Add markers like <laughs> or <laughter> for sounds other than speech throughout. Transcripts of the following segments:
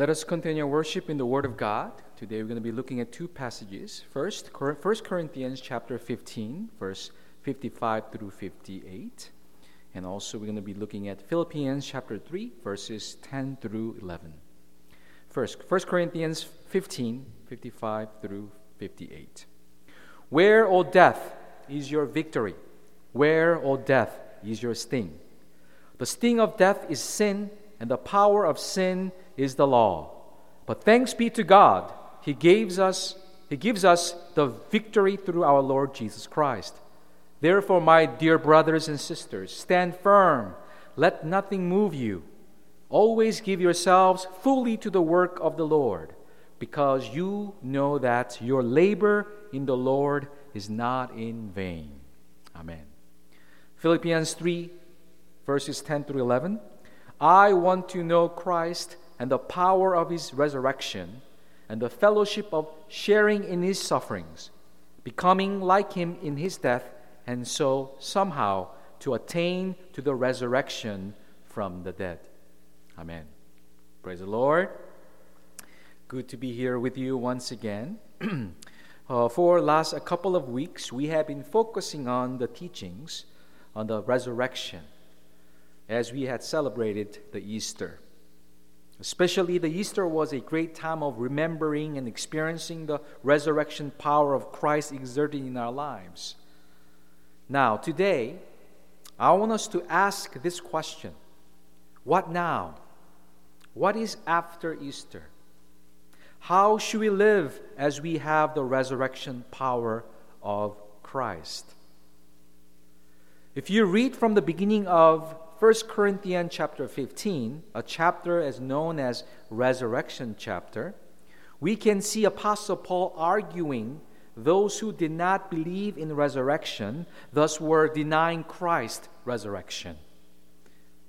Let us continue our worship in the Word of God. Today we're going to be looking at two passages. First, 1 Corinthians chapter 15, verse 55 through 58. And also we're going to be looking at Philippians chapter 3, verses 10 through 11. First, 1 Corinthians 15, 55 through 58. Where, O death, is your victory? Where, O death, is your sting? The sting of death is sin, and the power of sin is the law. But thanks be to God, He gives us, He gives us the victory through our Lord Jesus Christ. Therefore, my dear brothers and sisters, stand firm. Let nothing move you. Always give yourselves fully to the work of the Lord, because you know that your labor in the Lord is not in vain. Amen. Philippians 3, verses 10 through 11. I want to know Christ and the power of his resurrection and the fellowship of sharing in his sufferings, becoming like him in his death, and so somehow to attain to the resurrection from the dead. Amen. Praise the Lord. Good to be here with you once again. <clears throat> uh, for last a couple of weeks, we have been focusing on the teachings on the resurrection as we had celebrated the Easter. Especially, the Easter was a great time of remembering and experiencing the resurrection power of Christ exerted in our lives. Now, today, I want us to ask this question What now? What is after Easter? How should we live as we have the resurrection power of Christ? If you read from the beginning of 1 Corinthians chapter 15, a chapter as known as resurrection chapter, we can see Apostle Paul arguing those who did not believe in resurrection, thus were denying Christ resurrection.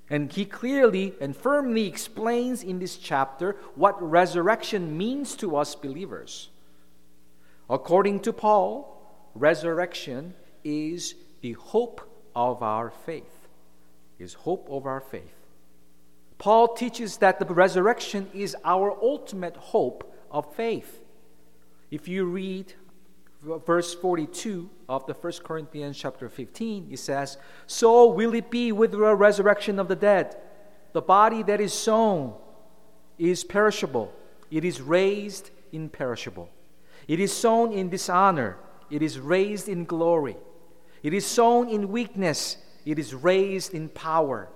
And he clearly and firmly explains in this chapter what resurrection means to us believers. According to Paul, resurrection is the hope of our faith. Is hope of our faith. Paul teaches that the resurrection is our ultimate hope of faith. If you read verse 42 of the First Corinthians chapter 15, it says, So will it be with the resurrection of the dead. The body that is sown is perishable, it is raised imperishable. It is sown in dishonor, it is raised in glory. It is sown in weakness, it is raised in power.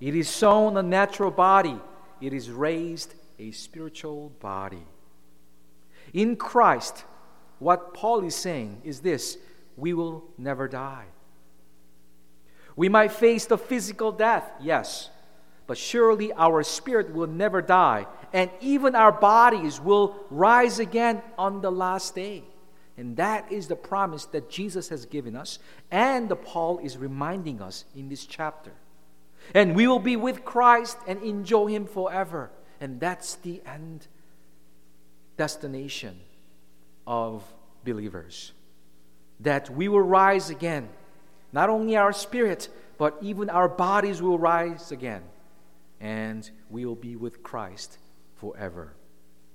It is sown a natural body, it is raised a spiritual body. In Christ, what Paul is saying is this we will never die. We might face the physical death, yes, but surely our spirit will never die, and even our bodies will rise again on the last day. And that is the promise that Jesus has given us, and the Paul is reminding us in this chapter. And we will be with Christ and enjoy Him forever. And that's the end destination of believers. That we will rise again. Not only our spirit, but even our bodies will rise again. And we will be with Christ forever.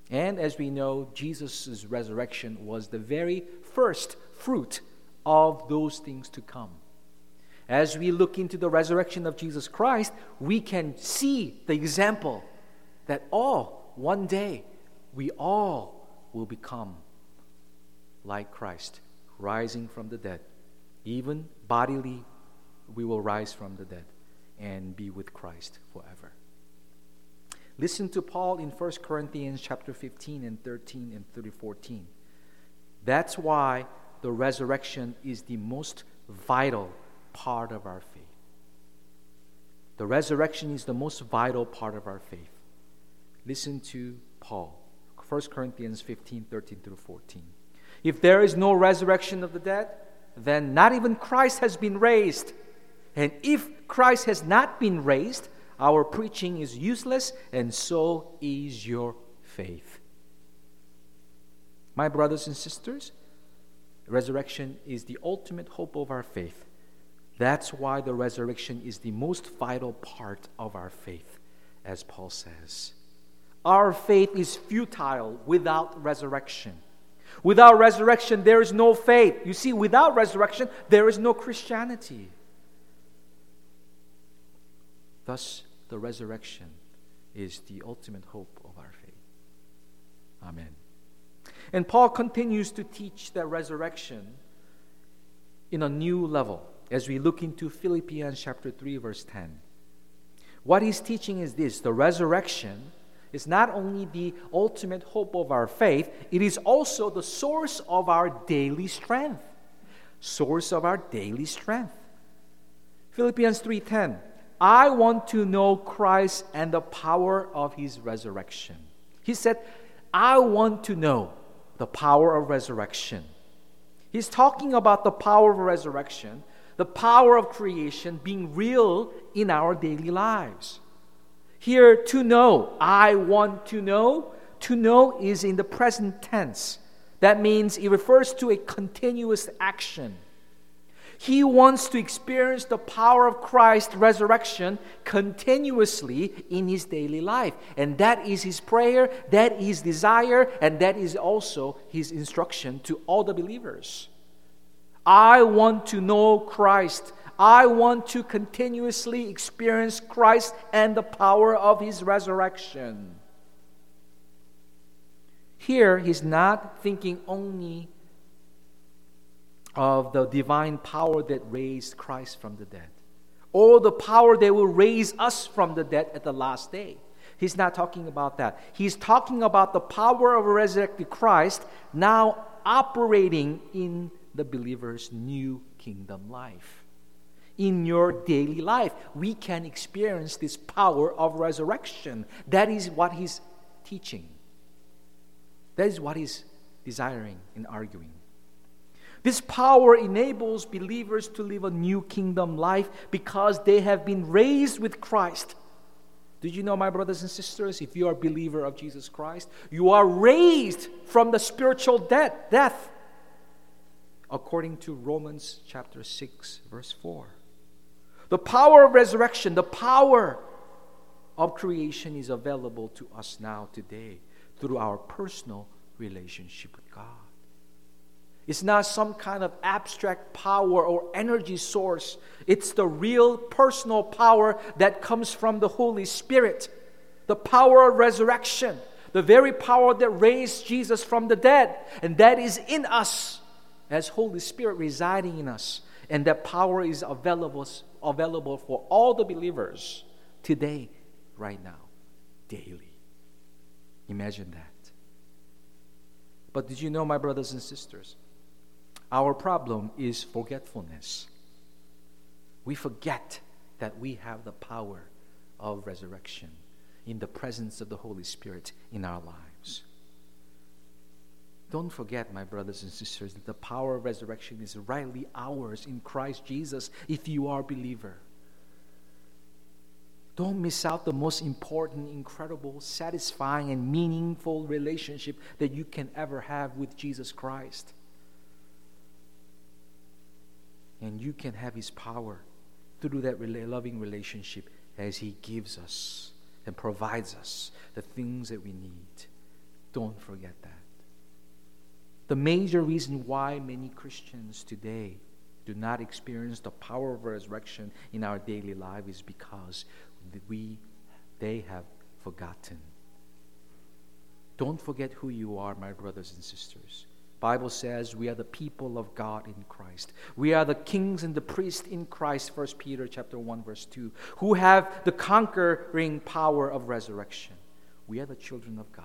And as we know, Jesus' resurrection was the very first fruit of those things to come. As we look into the resurrection of Jesus Christ, we can see the example that all, one day, we all will become like Christ, rising from the dead. Even bodily, we will rise from the dead and be with Christ forever. Listen to Paul in 1 Corinthians chapter 15 and 13 and 30, 14. That's why the resurrection is the most vital part of our faith. The resurrection is the most vital part of our faith. Listen to Paul, 1 Corinthians 15, 13 through 14. If there is no resurrection of the dead, then not even Christ has been raised. And if Christ has not been raised, our preaching is useless, and so is your faith. My brothers and sisters, resurrection is the ultimate hope of our faith. That's why the resurrection is the most vital part of our faith, as Paul says. our faith is futile without resurrection. Without resurrection, there is no faith. You see, without resurrection, there is no Christianity. Thus, the resurrection is the ultimate hope of our faith. Amen. And Paul continues to teach that resurrection in a new level as we look into Philippians chapter 3 verse 10. What he's teaching is this, the resurrection is not only the ultimate hope of our faith, it is also the source of our daily strength. Source of our daily strength. Philippians 3:10 I want to know Christ and the power of his resurrection. He said, I want to know the power of resurrection. He's talking about the power of resurrection, the power of creation being real in our daily lives. Here, to know, I want to know. To know is in the present tense. That means it refers to a continuous action. He wants to experience the power of Christ's resurrection continuously in his daily life. And that is his prayer, that is his desire, and that is also his instruction to all the believers. I want to know Christ. I want to continuously experience Christ and the power of his resurrection. Here, he's not thinking only of the divine power that raised Christ from the dead, or the power that will raise us from the dead at the last day. He's not talking about that. He's talking about the power of resurrected Christ now operating in the believer's new kingdom life. In your daily life, we can experience this power of resurrection. That is what he's teaching. That is what he's desiring and arguing. This power enables believers to live a new kingdom life because they have been raised with Christ. Did you know, my brothers and sisters, if you are a believer of Jesus Christ, you are raised from the spiritual death, death according to Romans chapter 6, verse 4. The power of resurrection, the power of creation is available to us now today through our personal relationship with God. It's not some kind of abstract power or energy source. It's the real personal power that comes from the Holy Spirit. The power of resurrection, the very power that raised Jesus from the dead, and that is in us as Holy Spirit residing in us. And that power is available, available for all the believers today, right now, daily. Imagine that. But did you know, my brothers and sisters? Our problem is forgetfulness. We forget that we have the power of resurrection in the presence of the Holy Spirit in our lives. Don't forget, my brothers and sisters, that the power of resurrection is rightly ours in Christ Jesus if you are a believer. Don't miss out the most important, incredible, satisfying, and meaningful relationship that you can ever have with Jesus Christ. And you can have His power through that loving relationship as He gives us and provides us the things that we need. Don't forget that. The major reason why many Christians today do not experience the power of resurrection in our daily life is because we they have forgotten. Don't forget who you are, my brothers and sisters. Bible says we are the people of God in Christ. We are the kings and the priests in Christ, 1 Peter chapter 1 verse 2, who have the conquering power of resurrection. We are the children of God.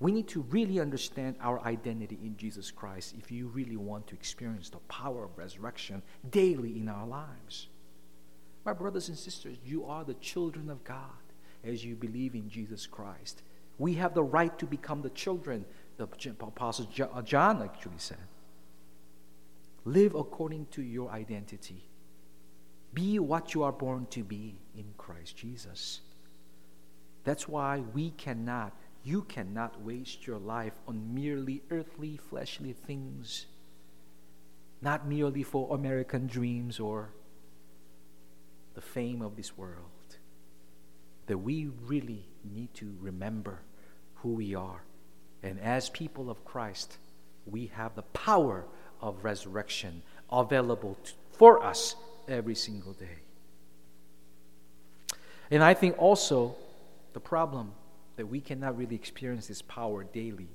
We need to really understand our identity in Jesus Christ if you really want to experience the power of resurrection daily in our lives. My brothers and sisters, you are the children of God as you believe in Jesus Christ. We have the right to become the children The apostle uh, John actually said. Live according to your identity. Be what you are born to be in Christ Jesus. That's why we cannot, you cannot waste your life on merely earthly, fleshly things, not merely for American dreams or the fame of this world. that we really need to remember who we are. And as people of Christ, we have the power of resurrection available to, for us every single day. And I think also the problem that we cannot really experience this power daily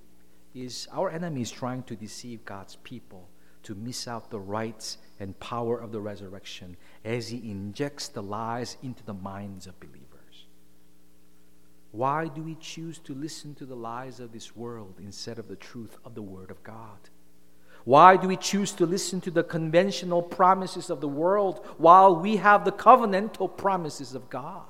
is our enemy is trying to deceive God's people to miss out the rights and power of the resurrection as he injects the lies into the minds of believers. Why do we choose to listen to the lies of this world instead of the truth of the Word of God? Why do we choose to listen to the conventional promises of the world while we have the covenantal promises of God?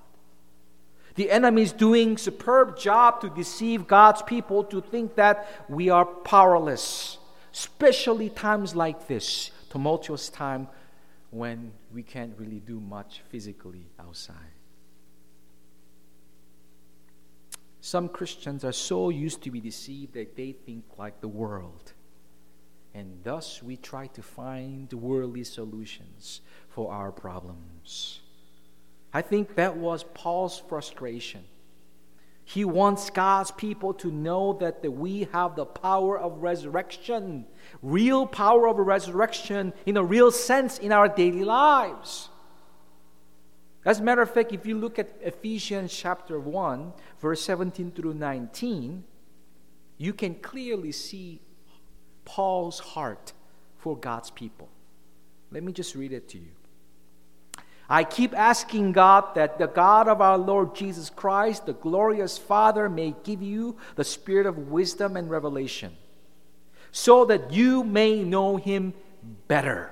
The enemy is doing superb job to deceive God's people to think that we are powerless, especially times like this, tumultuous time when we can't really do much physically outside. Some Christians are so used to be deceived that they think like the world. And thus we try to find worldly solutions for our problems. I think that was Paul's frustration. He wants God's people to know that, we have the power of resurrection, real power of resurrection in a real sense in our daily lives. As a matter of fact, if you look at Ephesians chapter 1, verse 17 through 19, you can clearly see Paul's heart for God's people. Let me just read it to you. I keep asking God that the God of our Lord Jesus Christ, the glorious Father, may give you the spirit of wisdom and revelation, so that you may know him better.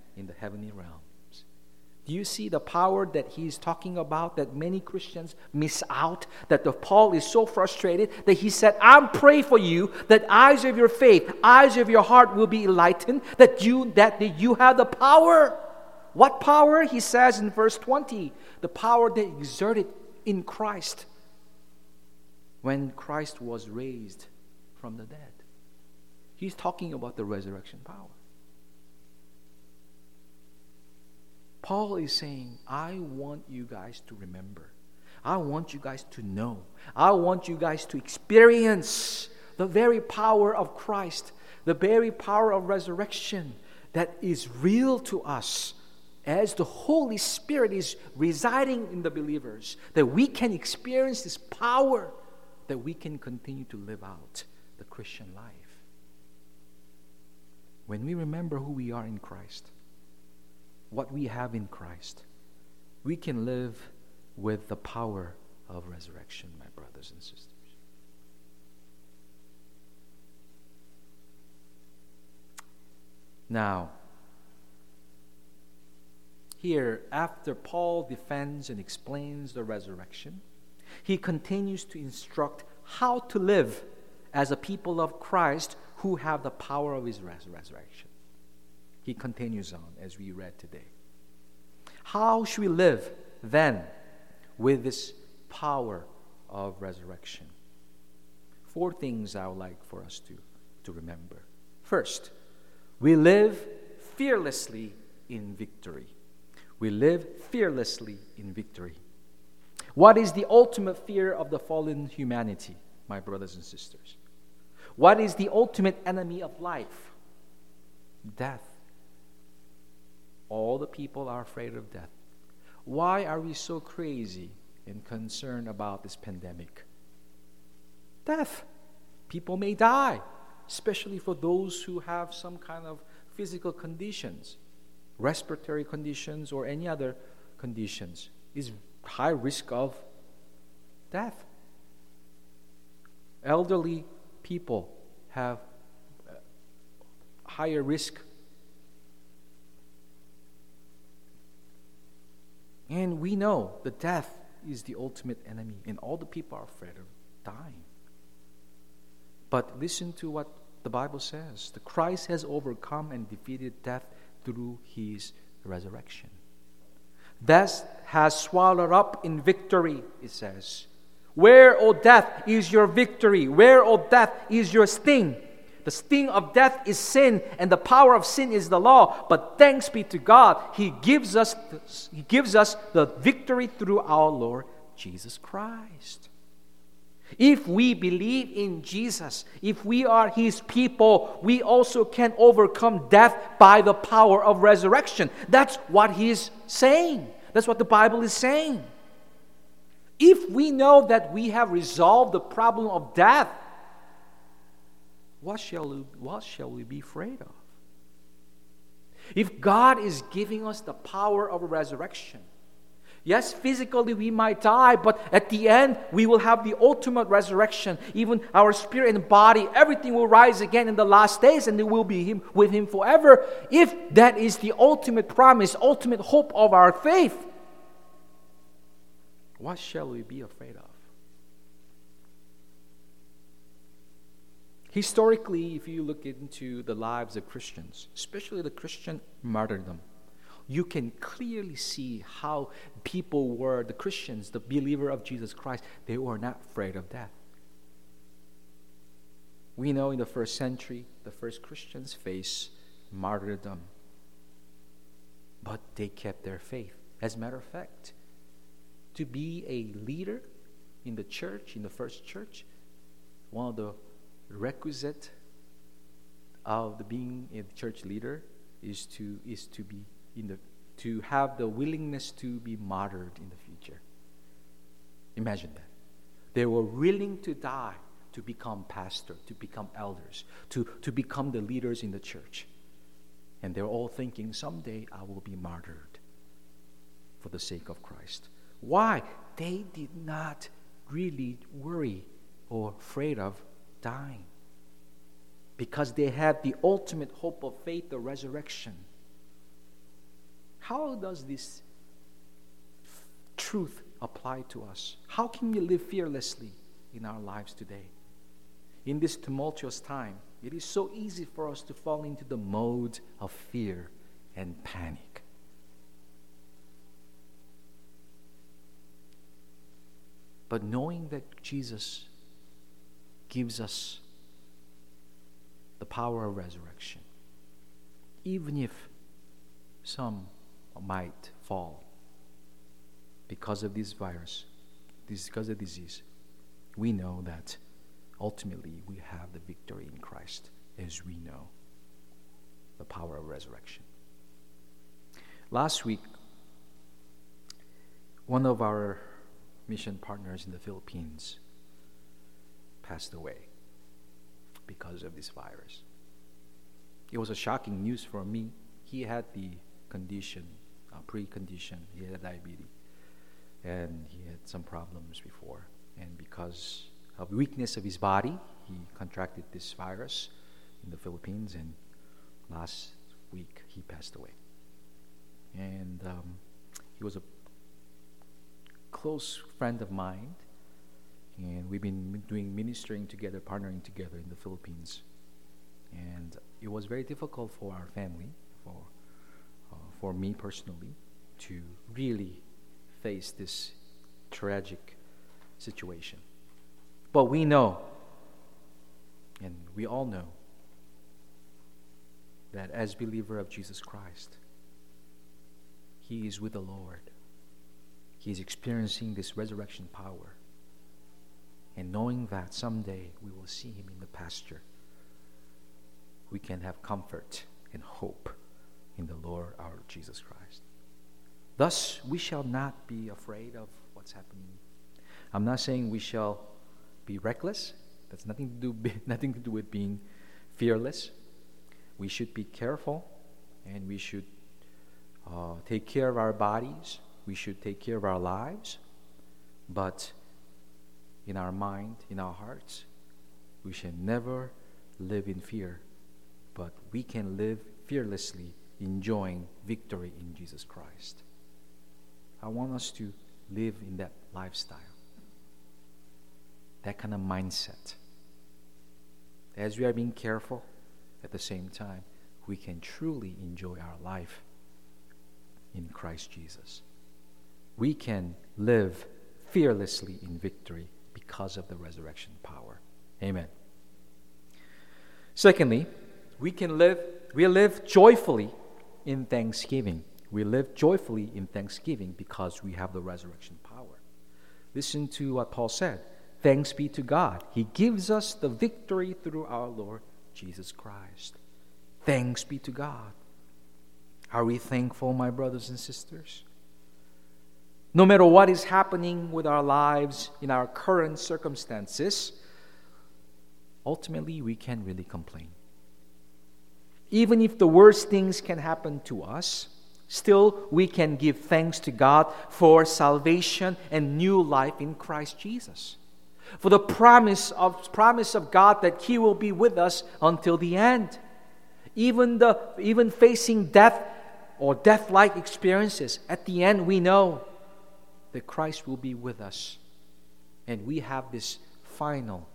in the heavenly realms. Do you see the power that he's talking about that many Christians miss out? That the Paul is so frustrated that he said, I'm for you that eyes of your faith, eyes of your heart will be enlightened, that you that, that you have the power what power? He says in verse 20 the power that exerted in Christ when Christ was raised from the dead. He's talking about the resurrection power. Paul is saying, I want you guys to remember. I want you guys to know. I want you guys to experience the very power of Christ, the very power of resurrection that is real to us as the Holy Spirit is residing in the believers, that we can experience this power, that we can continue to live out the Christian life. When we remember who we are in Christ, what we have in Christ, we can live with the power of resurrection, my brothers and sisters. Now, here, after Paul defends and explains the resurrection, he continues to instruct how to live as a people of Christ who have the power of his res- resurrection. He continues on as we read today. How should we live then with this power of resurrection? Four things I would like for us to, to remember. First, we live fearlessly in victory we live fearlessly in victory. What is the ultimate fear of the fallen humanity, my brothers and sisters? What is the ultimate enemy of life? Death. All the people are afraid of death. Why are we so crazy and concerned about this pandemic? Death. People may die, especially for those who have some kind of physical conditions respiratory conditions or any other conditions is high risk of death. Elderly people have uh, higher risk. And we know the death is the ultimate enemy, and all the people are afraid of dying. But listen to what the Bible says the Christ has overcome and defeated death through his resurrection. Death has swallowed up in victory, it says. Where, O death, is your victory? Where, O death, is your sting? The sting of death is sin, and the power of sin is the law. But thanks be to God, He gives us, He gives us the victory through our Lord Jesus Christ. If we believe in Jesus, if we are His people, we also can overcome death by the power of resurrection. That's what He's saying. That's what the Bible is saying. If we know that we have resolved the problem of death, what shall we, what shall we be afraid of? If God is giving us the power of resurrection, Yes, physically we might die, but at the end we will have the ultimate resurrection. Even our spirit and body, everything will rise again in the last days and we will be him, with Him forever. If that is the ultimate promise, ultimate hope of our faith, what shall we be afraid of? Historically, if you look into the lives of Christians, especially the Christian martyrdom, you can clearly see how people were, the Christians, the believer of Jesus Christ, they were not afraid of death. We know in the first century, the first Christians faced martyrdom, but they kept their faith. As a matter of fact, to be a leader in the church, in the first church, one of the requisite of the being a church leader is to is to be in the to have the willingness to be martyred in the future. Imagine that. They were willing to die to become pastor, to become elders, to, to become the leaders in the church. And they're all thinking, someday I will be martyred for the sake of Christ. Why? They did not really worry or afraid of dying because they had the ultimate hope of faith, the resurrection. How does this truth apply to us? How can we live fearlessly in our lives today? In this tumultuous time, it is so easy for us to fall into the mode of fear and panic. But knowing that Jesus gives us the power of resurrection, even if some might fall because of this virus, this because of disease, we know that ultimately we have the victory in Christ as we know the power of resurrection. Last week, one of our mission partners in the Philippines passed away because of this virus. It was a shocking news for me. He had the condition uh, precondition. He had a diabetes, and he had some problems before. And because of weakness of his body, he contracted this virus in the Philippines, and last week he passed away. And um, he was a close friend of mine, and we've been doing ministering together, partnering together in the Philippines. And it was very difficult for our family, for uh, for me personally to really face this tragic situation. But we know, and we all know, that as believer of Jesus Christ, he is with the Lord. He is experiencing this resurrection power. And knowing that someday we will see him in the pasture, we can have comfort and hope in the Lord our Jesus Christ. Thus, we shall not be afraid of what's happening. I'm not saying we shall be reckless. That's nothing to do <laughs> nothing to do with being fearless. We should be careful, and we should uh, take care of our bodies. We should take care of our lives, but in our mind, in our hearts, we shall never live in fear, but we can live fearlessly enjoying victory in Jesus Christ. I want us to live in that lifestyle, that kind of mindset. As we are being careful, at the same time, we can truly enjoy our life in Christ Jesus. We can live fearlessly in victory because of the resurrection power. Amen. Secondly, we can live we live joyfully in thanksgiving. We live joyfully in thanksgiving because we have the resurrection power. Listen to what Paul said. Thanks be to God. He gives us the victory through our Lord Jesus Christ. Thanks be to God. Are we thankful, my brothers and sisters? No matter what is happening with our lives in our current circumstances, ultimately we can't really complain. Even if the worst things can happen to us, still we can give thanks to God for salvation and new life in Christ Jesus. For the promise of promise of God that he will be with us until the end. Even the even facing death or death-like experiences, at the end we know that Christ will be with us. And we have this final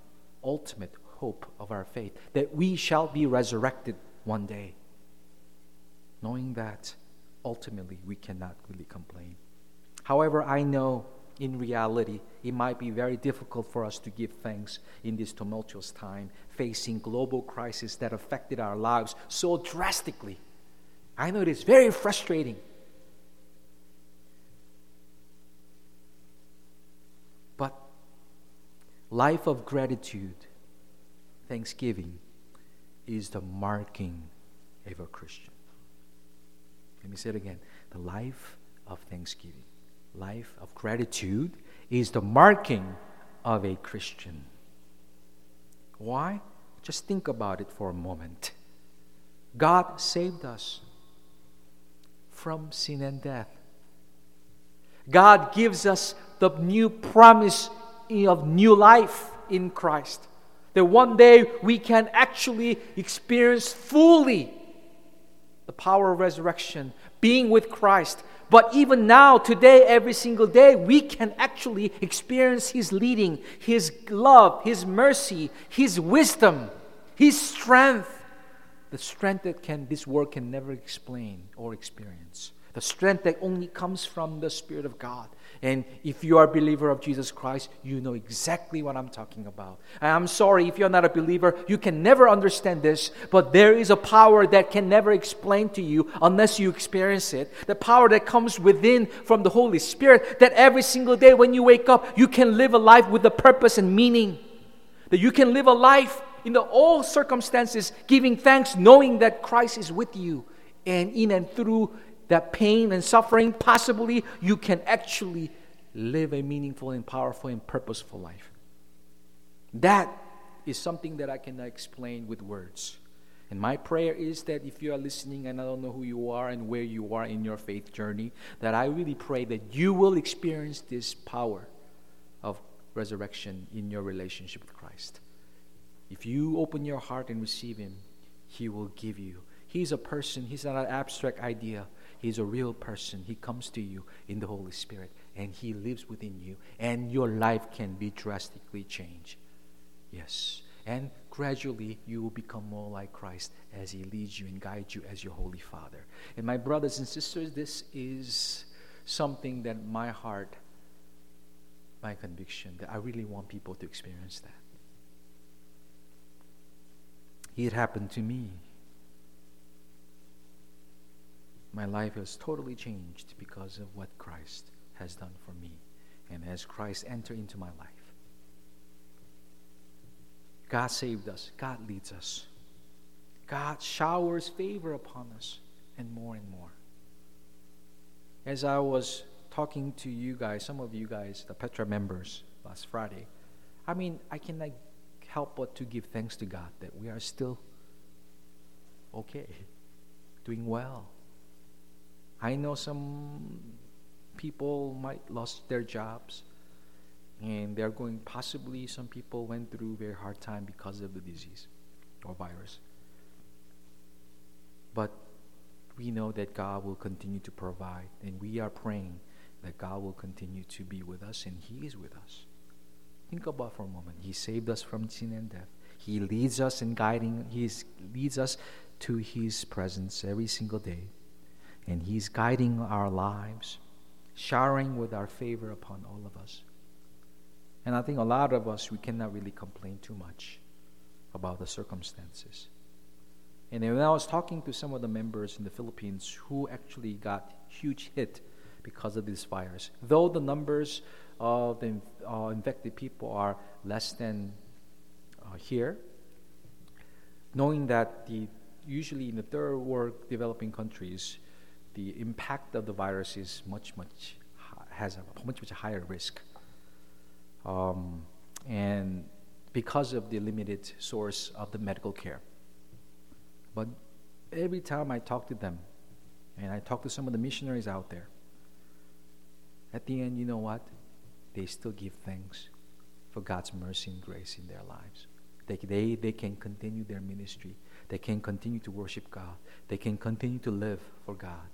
ultimate hope of our faith that we shall be resurrected one day, knowing that ultimately we cannot really complain. However, I know in reality it might be very difficult for us to give thanks in this tumultuous time, facing global crisis that affected our lives so drastically. I know it is very frustrating. Life of gratitude, thanksgiving, is the marking of a Christian. Let me say it again. The life of thanksgiving, life of gratitude is the marking of a Christian. Why? Just think about it for a moment. God saved us from sin and death. God gives us the new promise of new life in Christ that one day we can actually experience fully the power of resurrection, being with Christ. But even now, today, every single day, we can actually experience His leading, His love, His mercy, His wisdom, His strength. The strength that can this world can never explain or experience. The strength that only comes from the Spirit of God. And if you are a believer of Jesus Christ, you know exactly what I'm talking about. And I'm sorry if you're not a believer, you can never understand this, but there is a power that can never explain to you unless you experience it. The power that comes within from the Holy Spirit, that every single day when you wake up, you can live a life with a purpose and meaning. That you can live a life in the all circumstances, giving thanks, knowing that Christ is with you. And in and through that pain and suffering, possibly you can actually live a meaningful and powerful and purposeful life. That is something that I cannot explain with words. And my prayer is that if you are listening and I don't know who you are and where you are in your faith journey, that I really pray that you will experience this power of resurrection in your relationship with Christ. If you open your heart and receive Him, He will give you. He's a person, He's not an abstract idea. He's a real person. He comes to you in the Holy Spirit and He lives within you, and your life can be drastically changed. Yes. And gradually you will become more like Christ as He leads you and guides you as your Holy Father. And my brothers and sisters, this is something that my heart, my conviction, that I really want people to experience that. It happened to me my life has totally changed because of what Christ has done for me and as Christ entered into my life. God saved us, God leads us, God showers favor upon us, and more and more. As I was talking to you guys, some of you guys, the Petra members, last Friday, I mean, I cannot help but to give thanks to God that we are still okay, doing well I know some people might lost their jobs and they're going possibly some people went through very hard time because of the disease or virus. But we know that God will continue to provide and we are praying that God will continue to be with us, and He is with us. Think about for a moment. He saved us from sin and death. He leads us in guiding. He leads us to His presence every single day, and He's guiding our lives, showering with our favor upon all of us. And I think a lot of us we cannot really complain too much about the circumstances. And when I was talking to some of the members in the Philippines who actually got huge hit because of these fires, though the numbers of the uh, infected people are less than uh, here, knowing that the usually in the third world developing countries, the impact of the virus is much much has a much much higher risk, um, and because of the limited source of the medical care. But every time I talk to them, and I talk to some of the missionaries out there, at the end, you know what? They still give thanks for God's mercy and grace in their lives. They, they, they can continue their ministry. They can continue to worship God. They can continue to live for God.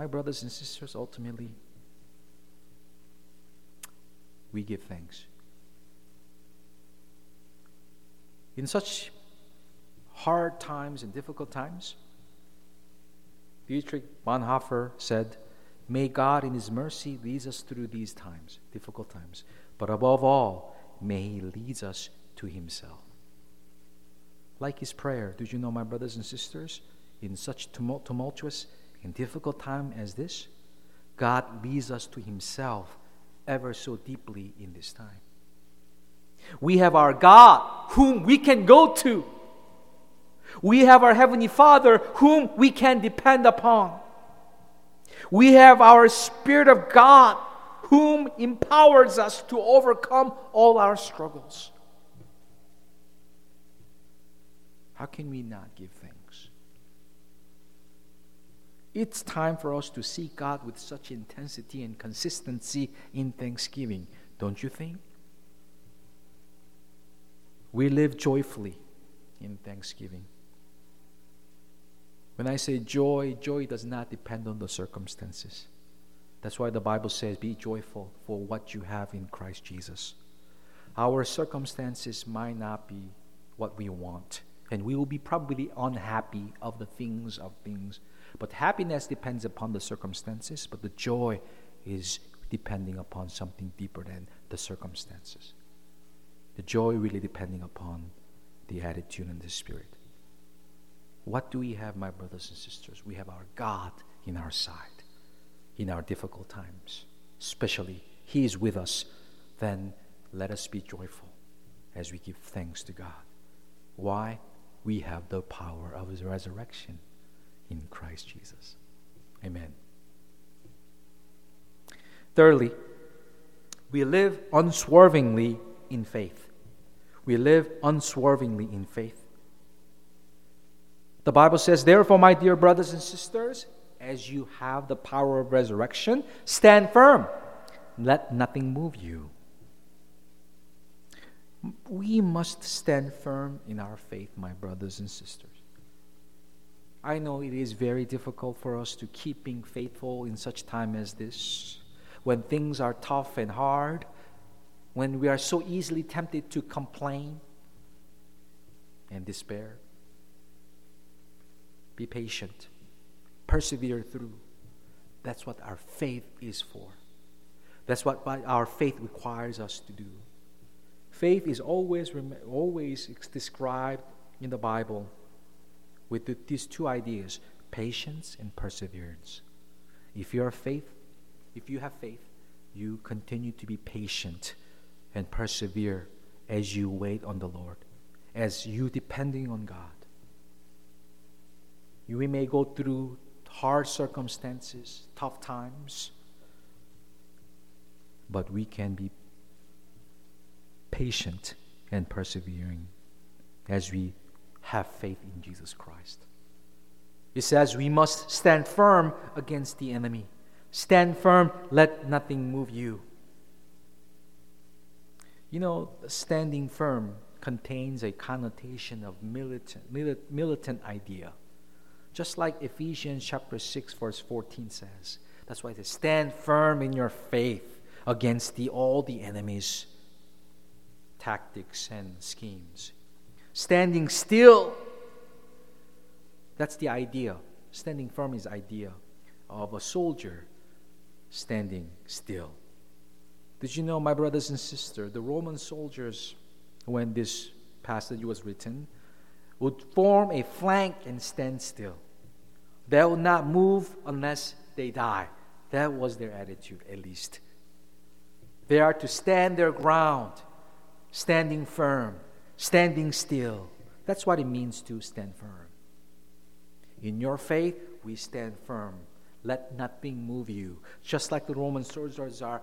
My brothers and sisters, ultimately, we give thanks. In such hard times and difficult times, Dietrich Bonhoeffer said, May God in His mercy lead us through these times, difficult times, but above all, may He lead us to Himself. Like His prayer, did you know, my brothers and sisters, in such tumult, tumultuous and difficult time as this, God leads us to Himself ever so deeply in this time. We have our God whom we can go to. We have our Heavenly Father whom we can depend upon. We have our Spirit of God whom empowers us to overcome all our struggles. How can we not give? It's time for us to seek God with such intensity and consistency in thanksgiving, don't you think? We live joyfully in thanksgiving. When I say joy, joy does not depend on the circumstances. That's why the Bible says, Be joyful for what you have in Christ Jesus. Our circumstances might not be what we want, and we will be probably unhappy of the things of things. But happiness depends upon the circumstances, but the joy is depending upon something deeper than the circumstances. The joy really depending upon the attitude and the spirit. What do we have, my brothers and sisters? We have our God in our side in our difficult times, especially He is with us. Then let us be joyful as we give thanks to God. Why? We have the power of His resurrection in Christ Jesus. Amen. Thirdly, we live unswervingly in faith. We live unswervingly in faith. The Bible says, Therefore, my dear brothers and sisters, as you have the power of resurrection, stand firm. Let nothing move you. We must stand firm in our faith, my brothers and sisters. I know it is very difficult for us to keep being faithful in such time as this, when things are tough and hard, when we are so easily tempted to complain and despair. Be patient, persevere through. That's what our faith is for. That's what our faith requires us to do. Faith is always, always described in the Bible with these two ideas patience and perseverance. If you are faith, if you have faith, you continue to be patient and persevere as you wait on the Lord, as you depending on God. We may go through hard circumstances, tough times, but we can be patient and persevering as we have faith in Jesus Christ. It says we must stand firm against the enemy. Stand firm, let nothing move you. You know, standing firm contains a connotation of militant, militant idea. Just like Ephesians chapter 6 verse 14 says, That's why it says, stand firm in your faith against the, all the enemy's tactics and schemes. Standing still. That's the idea. Standing firm is idea of a soldier standing still. Did you know, my brothers and sisters, the Roman soldiers, when this passage was written, would form a flank and stand still. They will not move unless they die. That was their attitude, at least. They are to stand their ground, standing firm, standing still. That's what it means to stand firm. In your faith, we stand firm. Let nothing move you. Just like the Roman soldiers are,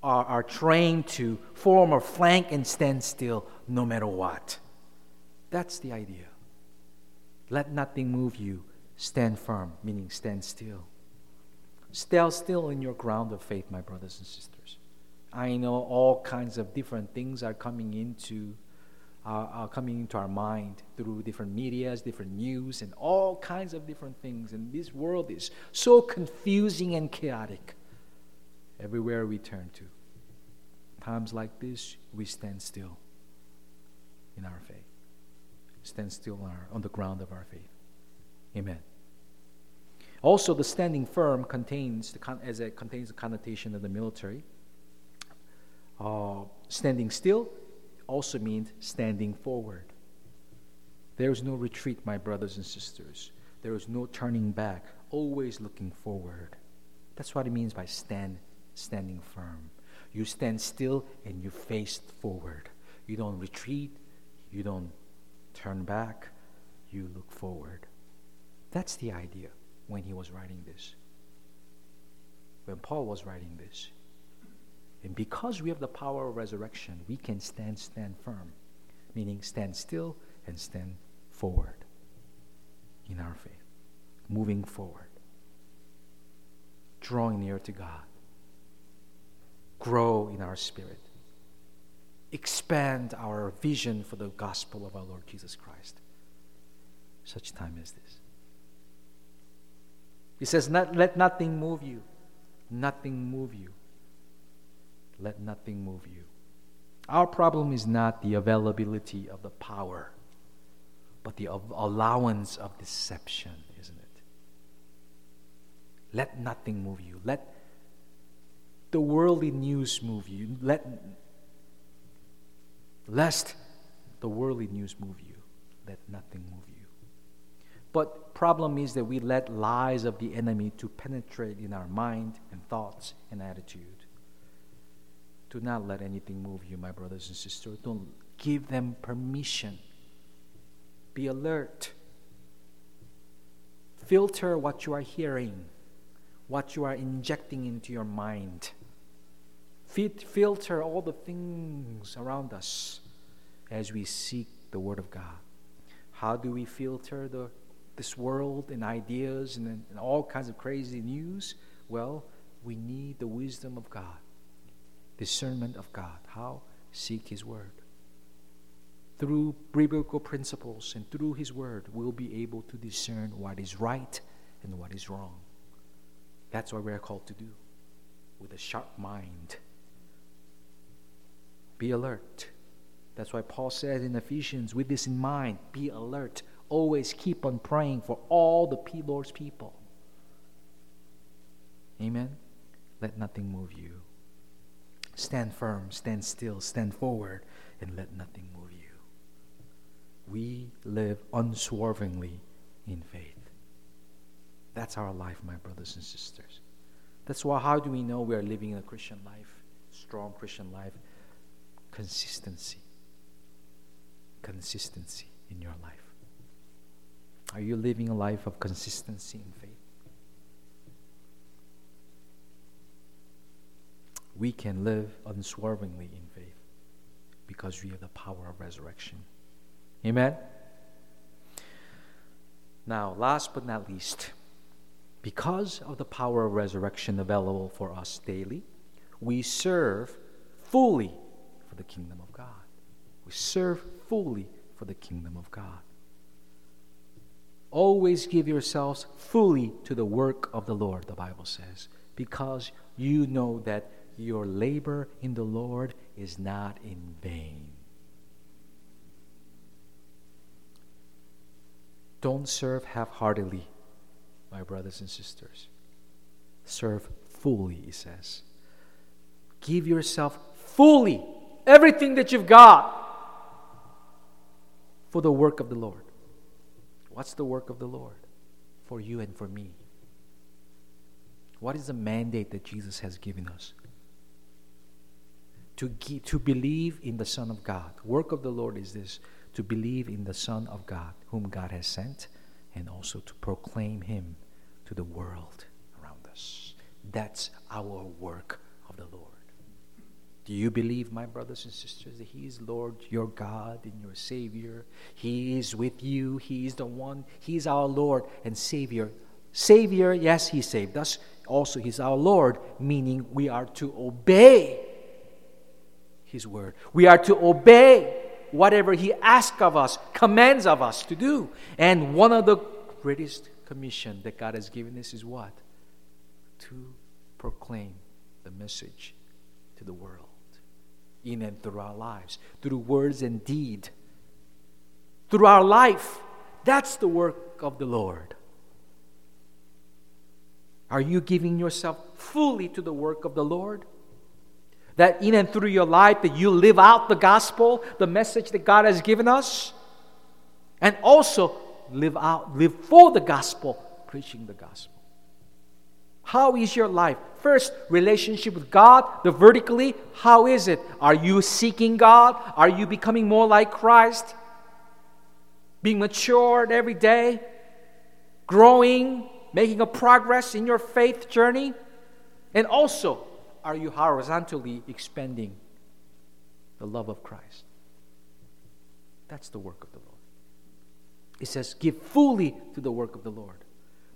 are, are trained to form a flank and stand still no matter what. That's the idea. Let nothing move you. Stand firm, meaning stand still. Stay still in your ground of faith, my brothers and sisters. I know all kinds of different things are coming into uh, are coming into our mind through different medias, different news, and all kinds of different things. And this world is so confusing and chaotic everywhere we turn to. Times like this, we stand still in our faith. Stand still on, our, on the ground of our faith. Amen. Also, the standing firm contains the con- as it contains the connotation of the military. Uh, standing still also means standing forward. There is no retreat, my brothers and sisters. There is no turning back, always looking forward. That's what it means by stand, standing firm. You stand still and you face forward. You don't retreat, you don't turn back, you look forward. That's the idea when he was writing this. When Paul was writing this. And because we have the power of resurrection, we can stand, stand firm, meaning stand still and stand forward in our faith, moving forward, drawing near to God, grow in our spirit, expand our vision for the gospel of our Lord Jesus Christ. Such time as this. He says, Let nothing move you. Nothing move you let nothing move you. Our problem is not the availability of the power, but the allowance of deception, isn't it? Let nothing move you. Let the worldly news move you. Let lest the worldly news move you. Let nothing move you. But problem is that we let lies of the enemy to penetrate in our mind and thoughts and attitude. Do not let anything move you, my brothers and sisters. Don't give them permission. Be alert. Filter what you are hearing, what you are injecting into your mind. Filter all the things around us as we seek the Word of God. How do we filter the, this world and ideas and, and all kinds of crazy news? Well, we need the wisdom of God discernment of God. How? Seek His Word. Through biblical principles and through His Word, we'll be able to discern what is right and what is wrong. That's what we're called to do with a sharp mind. Be alert. That's why Paul says in Ephesians, with this in mind, be alert. Always keep on praying for all the Lord's people. Amen. Let nothing move you. Stand firm, stand still, stand forward, and let nothing move you. We live unswervingly in faith. That's our life, my brothers and sisters. That's why, how do we know we are living a Christian life, strong Christian life? Consistency. Consistency in your life. Are you living a life of consistency in faith? We can live unswervingly in faith because we have the power of resurrection. Amen? Now, last but not least, because of the power of resurrection available for us daily, we serve fully for the kingdom of God. We serve fully for the kingdom of God. Always give yourselves fully to the work of the Lord, the Bible says because you know that your labor in the Lord is not in vain. Don't serve half heartedly, my brothers and sisters. Serve fully, he says. Give yourself fully, everything that you've got, for the work of the Lord. What's the work of the Lord? For you and for me. What is the mandate that Jesus has given us? To, give, to believe in the Son of God. Work of the Lord is this to believe in the Son of God, whom God has sent, and also to proclaim Him to the world around us. That's our work of the Lord. Do you believe, my brothers and sisters, that He is Lord, your God, and your Savior? He is with you. He is the one. He is our Lord and Savior. Savior, yes, He saved us. Also, He's our Lord, meaning we are to obey His word. We are to obey whatever He asks of us, commands of us to do. And one of the greatest commission that God has given us is what? To proclaim the message to the world in and through our lives, through words and deed, through our life. That's the work of the Lord. Are you giving yourself fully to the work of the Lord? That in and through your life that you live out the gospel, the message that God has given us, and also live out, live for the gospel, preaching the gospel. How is your life? First, relationship with God, the vertically, how is it? Are you seeking God? Are you becoming more like Christ? Being matured every day? Growing? Making a progress in your faith journey? And also, are you horizontally expanding the love of Christ? That's the work of the Lord. It says, give fully to the work of the Lord.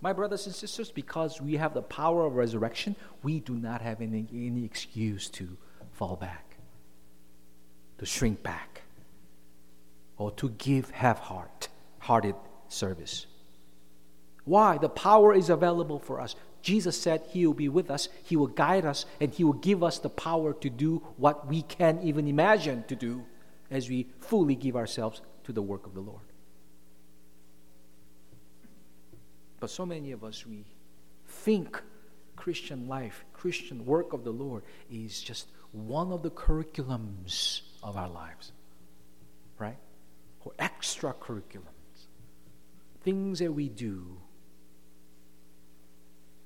My brothers and sisters, because we have the power of resurrection, we do not have any, any excuse to fall back, to shrink back, or to give half heart, hearted service. Why? The power is available for us. Jesus said He will be with us, He will guide us, and He will give us the power to do what we can't even imagine to do as we fully give ourselves to the work of the Lord. But so many of us, we think Christian life, Christian work of the Lord is just one of the curriculums of our lives, right? Or extra curriculums. Things that we do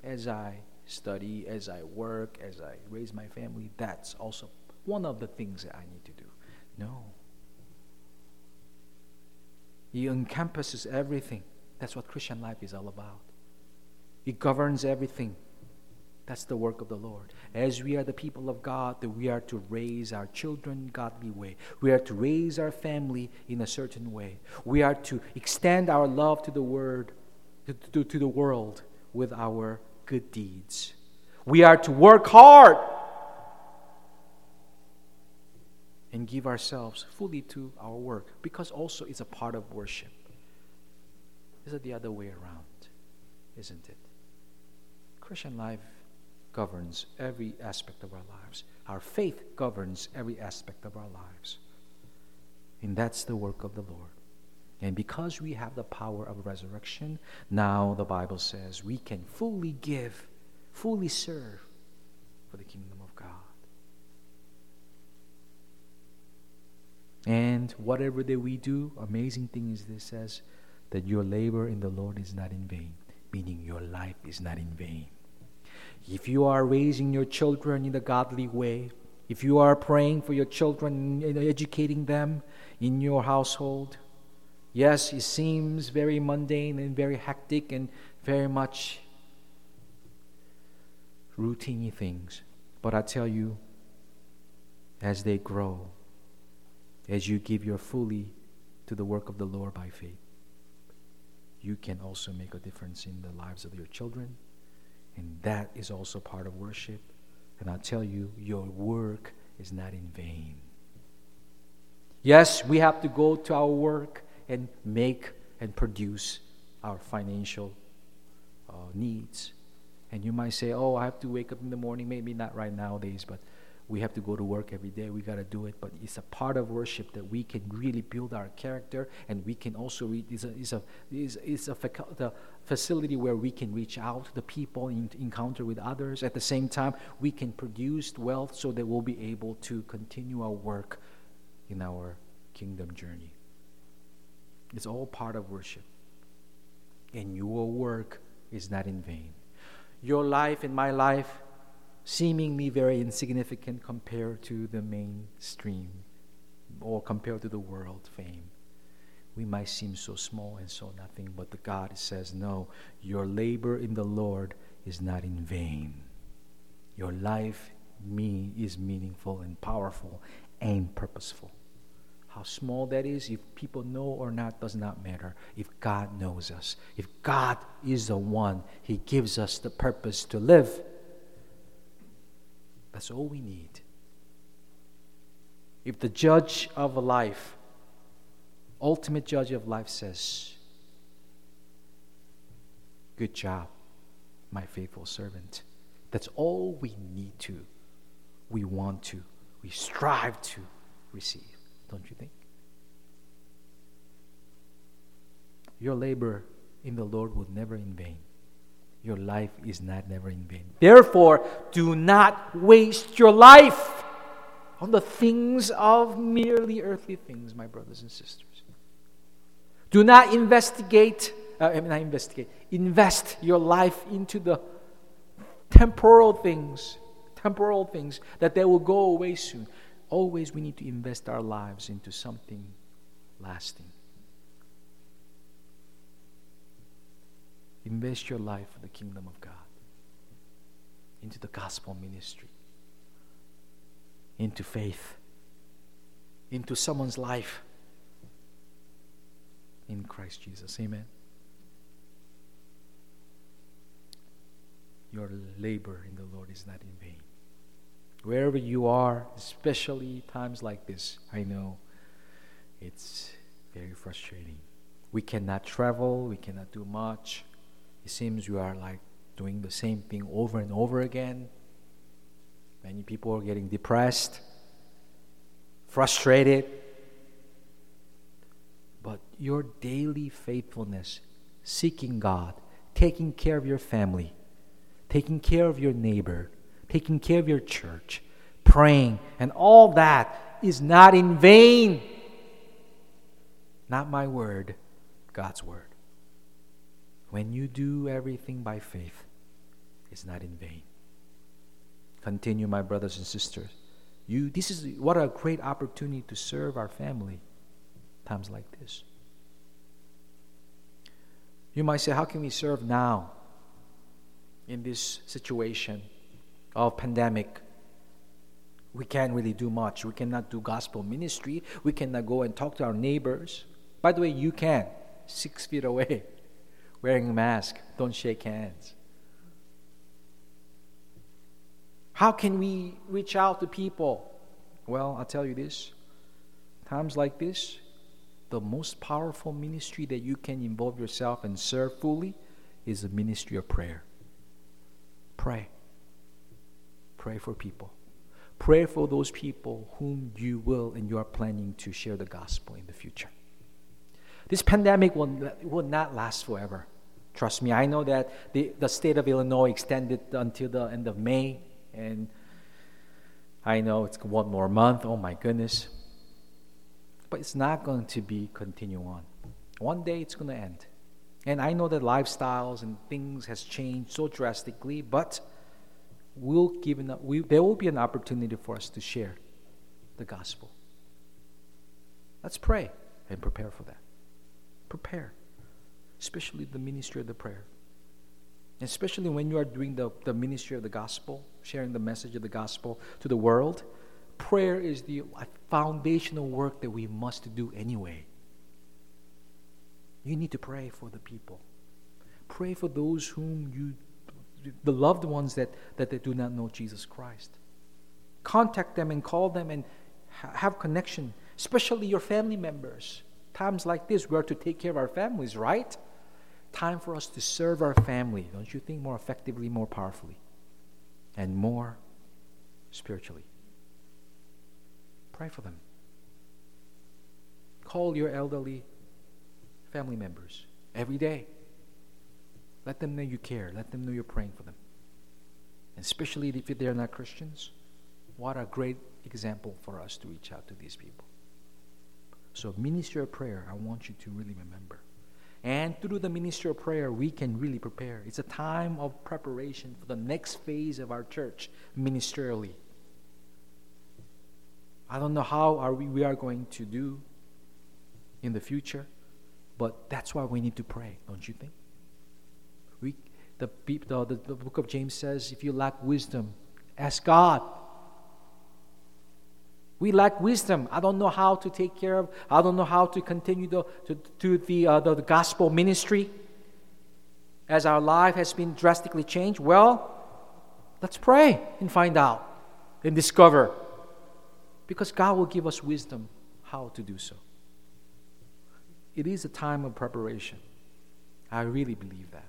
as I study, as I work, as I raise my family, that's also one of the things that I need to do. No. He encompasses everything. That's what Christian life is all about. He governs everything. That's the work of the Lord. As we are the people of God, that we are to raise our children godly way. We are to raise our family in a certain way. We are to extend our love to the word, to, to, to the world with our good deeds. We are to work hard and give ourselves fully to our work because also it's a part of worship. Is it the other way around? Isn't it? Christian life governs every aspect of our lives. Our faith governs every aspect of our lives. And that's the work of the Lord. And because we have the power of resurrection, now the Bible says we can fully give, fully serve for the kingdom of God. And whatever that we do, amazing thing is this says that your labor in the Lord is not in vain, meaning your life is not in vain. If you are raising your children in a godly way, if you are praying for your children and educating them in your household, Yes, it seems very mundane and very hectic and very much routine things. But I tell you, as they grow, as you give your fully to the work of the Lord by faith, you can also make a difference in the lives of your children. And that is also part of worship. And I tell you, your work is not in vain. Yes, we have to go to our work and make and produce our financial uh, needs And you might say, oh, I have to wake up in the morning. Maybe not right nowadays, but we have to go to work every day. We got to do it. But it's a part of worship that we can really build our character and we can also read. It's a, it's a, it's, it's a the facility where we can reach out to the people, in, encounter with others. At the same time, we can produce wealth so that we'll be able to continue our work in our kingdom journey. It's all part of worship. And your work is not in vain. Your life and my life seemingly very insignificant compared to the mainstream or compared to the world fame. We might seem so small and so nothing, but the God says, No, your labor in the Lord is not in vain. Your life me is meaningful and powerful and purposeful. How small that is, if people know or not, does not matter. If God knows us, if God is the one, He gives us the purpose to live that's all we need. If the judge of life, ultimate judge of life, says, Good job, my faithful servant, that's all we need to, we want to, we strive to receive, don't you think? Your labor in the Lord will never in vain your life is not never in vain. Therefore, do not waste your life on the things of merely earthly things, my brothers and sisters. Do not investigate, uh, not investigate, invest your life into the temporal things, temporal things that they will go away soon. Always we need to invest our lives into something lasting. Invest your life for the kingdom of God, into the gospel ministry, into faith, into someone's life in Christ Jesus. Amen. Your labor in the Lord is not in vain. Wherever you are, especially times like this, I know it's very frustrating. We cannot travel, we cannot do much. It seems you are like doing the same thing over and over again. Many people are getting depressed, frustrated. But your daily faithfulness, seeking God, taking care of your family, taking care of your neighbor, taking care of your church, praying, and all that is not in vain. Not my word, God's word. When you do everything by faith, it's not in vain. Continue, my brothers and sisters. You, this is what a great opportunity to serve our family times like this. You might say, How can we serve now in this situation of pandemic? We can't really do much. We cannot do gospel ministry. We cannot go and talk to our neighbors. By the way, you can, six feet away <laughs> wearing a mask, don't shake hands. How can we reach out to people? Well, I'll tell you this. Times like this, the most powerful ministry that you can involve yourself and serve fully is the ministry of prayer. Pray. Pray for people. Pray for those people whom you will and you are planning to share the gospel in the future. This pandemic will, will not last forever. Trust me, I know that the, the state of Illinois extended until the end of May, and I know it's one more month. Oh my goodness. But it's not going to be continue on. One day it's going to end. And I know that lifestyles and things has changed so drastically, but we'll give an, we, there will be an opportunity for us to share the gospel. Let's pray and prepare for that. Prepare especially the ministry of the prayer. Especially when you are doing the, the ministry of the gospel, sharing the message of the gospel to the world, prayer is the foundational work that we must do anyway. You need to pray for the people. Pray for those whom you, the loved ones that, that they do not know Jesus Christ. Contact them and call them and ha- have connection, especially your family members. Times like this, we are to take care of our families, right? time for us to serve our family, don't you think, more effectively, more powerfully, and more spiritually? Pray for them. Call your elderly family members every day. Let them know you care. Let them know you're praying for them. And especially if they're not Christians, what a great example for us to reach out to these people. So, ministry of prayer, I want you to really remember. And through the ministry of prayer, we can really prepare. It's a time of preparation for the next phase of our church ministerially. I don't know how are we, we are going to do in the future, but that's why we need to pray, don't you think? We, the, the, the, book of James says, if you lack wisdom, ask God we lack wisdom. I don't know how to take care of, I don't know how to continue the, to, to the, uh, the, the gospel ministry as our life has been drastically changed. Well, let's pray and find out and discover. Because God will give us wisdom how to do so. It is a time of preparation. I really believe that.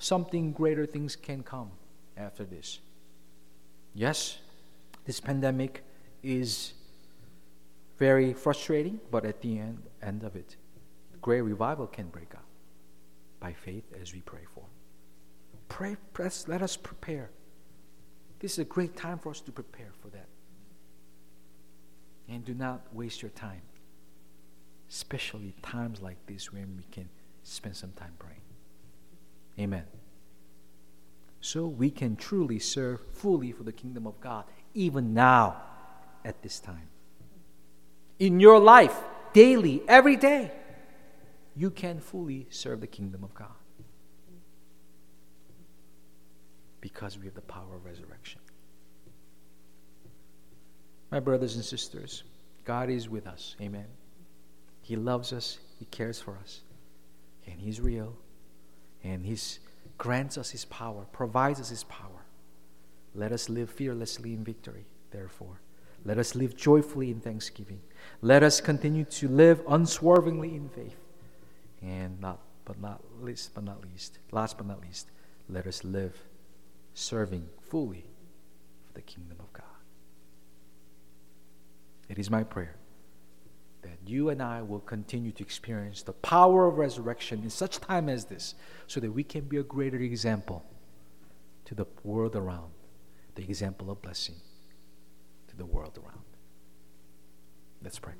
Something greater things can come after this. Yes, this pandemic is very frustrating, but at the end, end of it, great revival can break out by faith as we pray for. Pray, press, let us prepare. This is a great time for us to prepare for that. And do not waste your time, especially times like this when we can spend some time praying. Amen. So we can truly serve fully for the kingdom of God, even now at this time. In your life, daily, every day, you can fully serve the kingdom of God. Because we have the power of resurrection. My brothers and sisters, God is with us. Amen. He loves us, He cares for us, and He's real, and He grants us His power, provides us His power. Let us live fearlessly in victory, therefore. Let us live joyfully in thanksgiving. Let us continue to live unswervingly in faith. And not but not least but not least, last but not least, let us live serving fully for the kingdom of God. It is my prayer that you and I will continue to experience the power of resurrection in such time as this so that we can be a greater example to the world around, the example of blessing to the world around. Let's pray.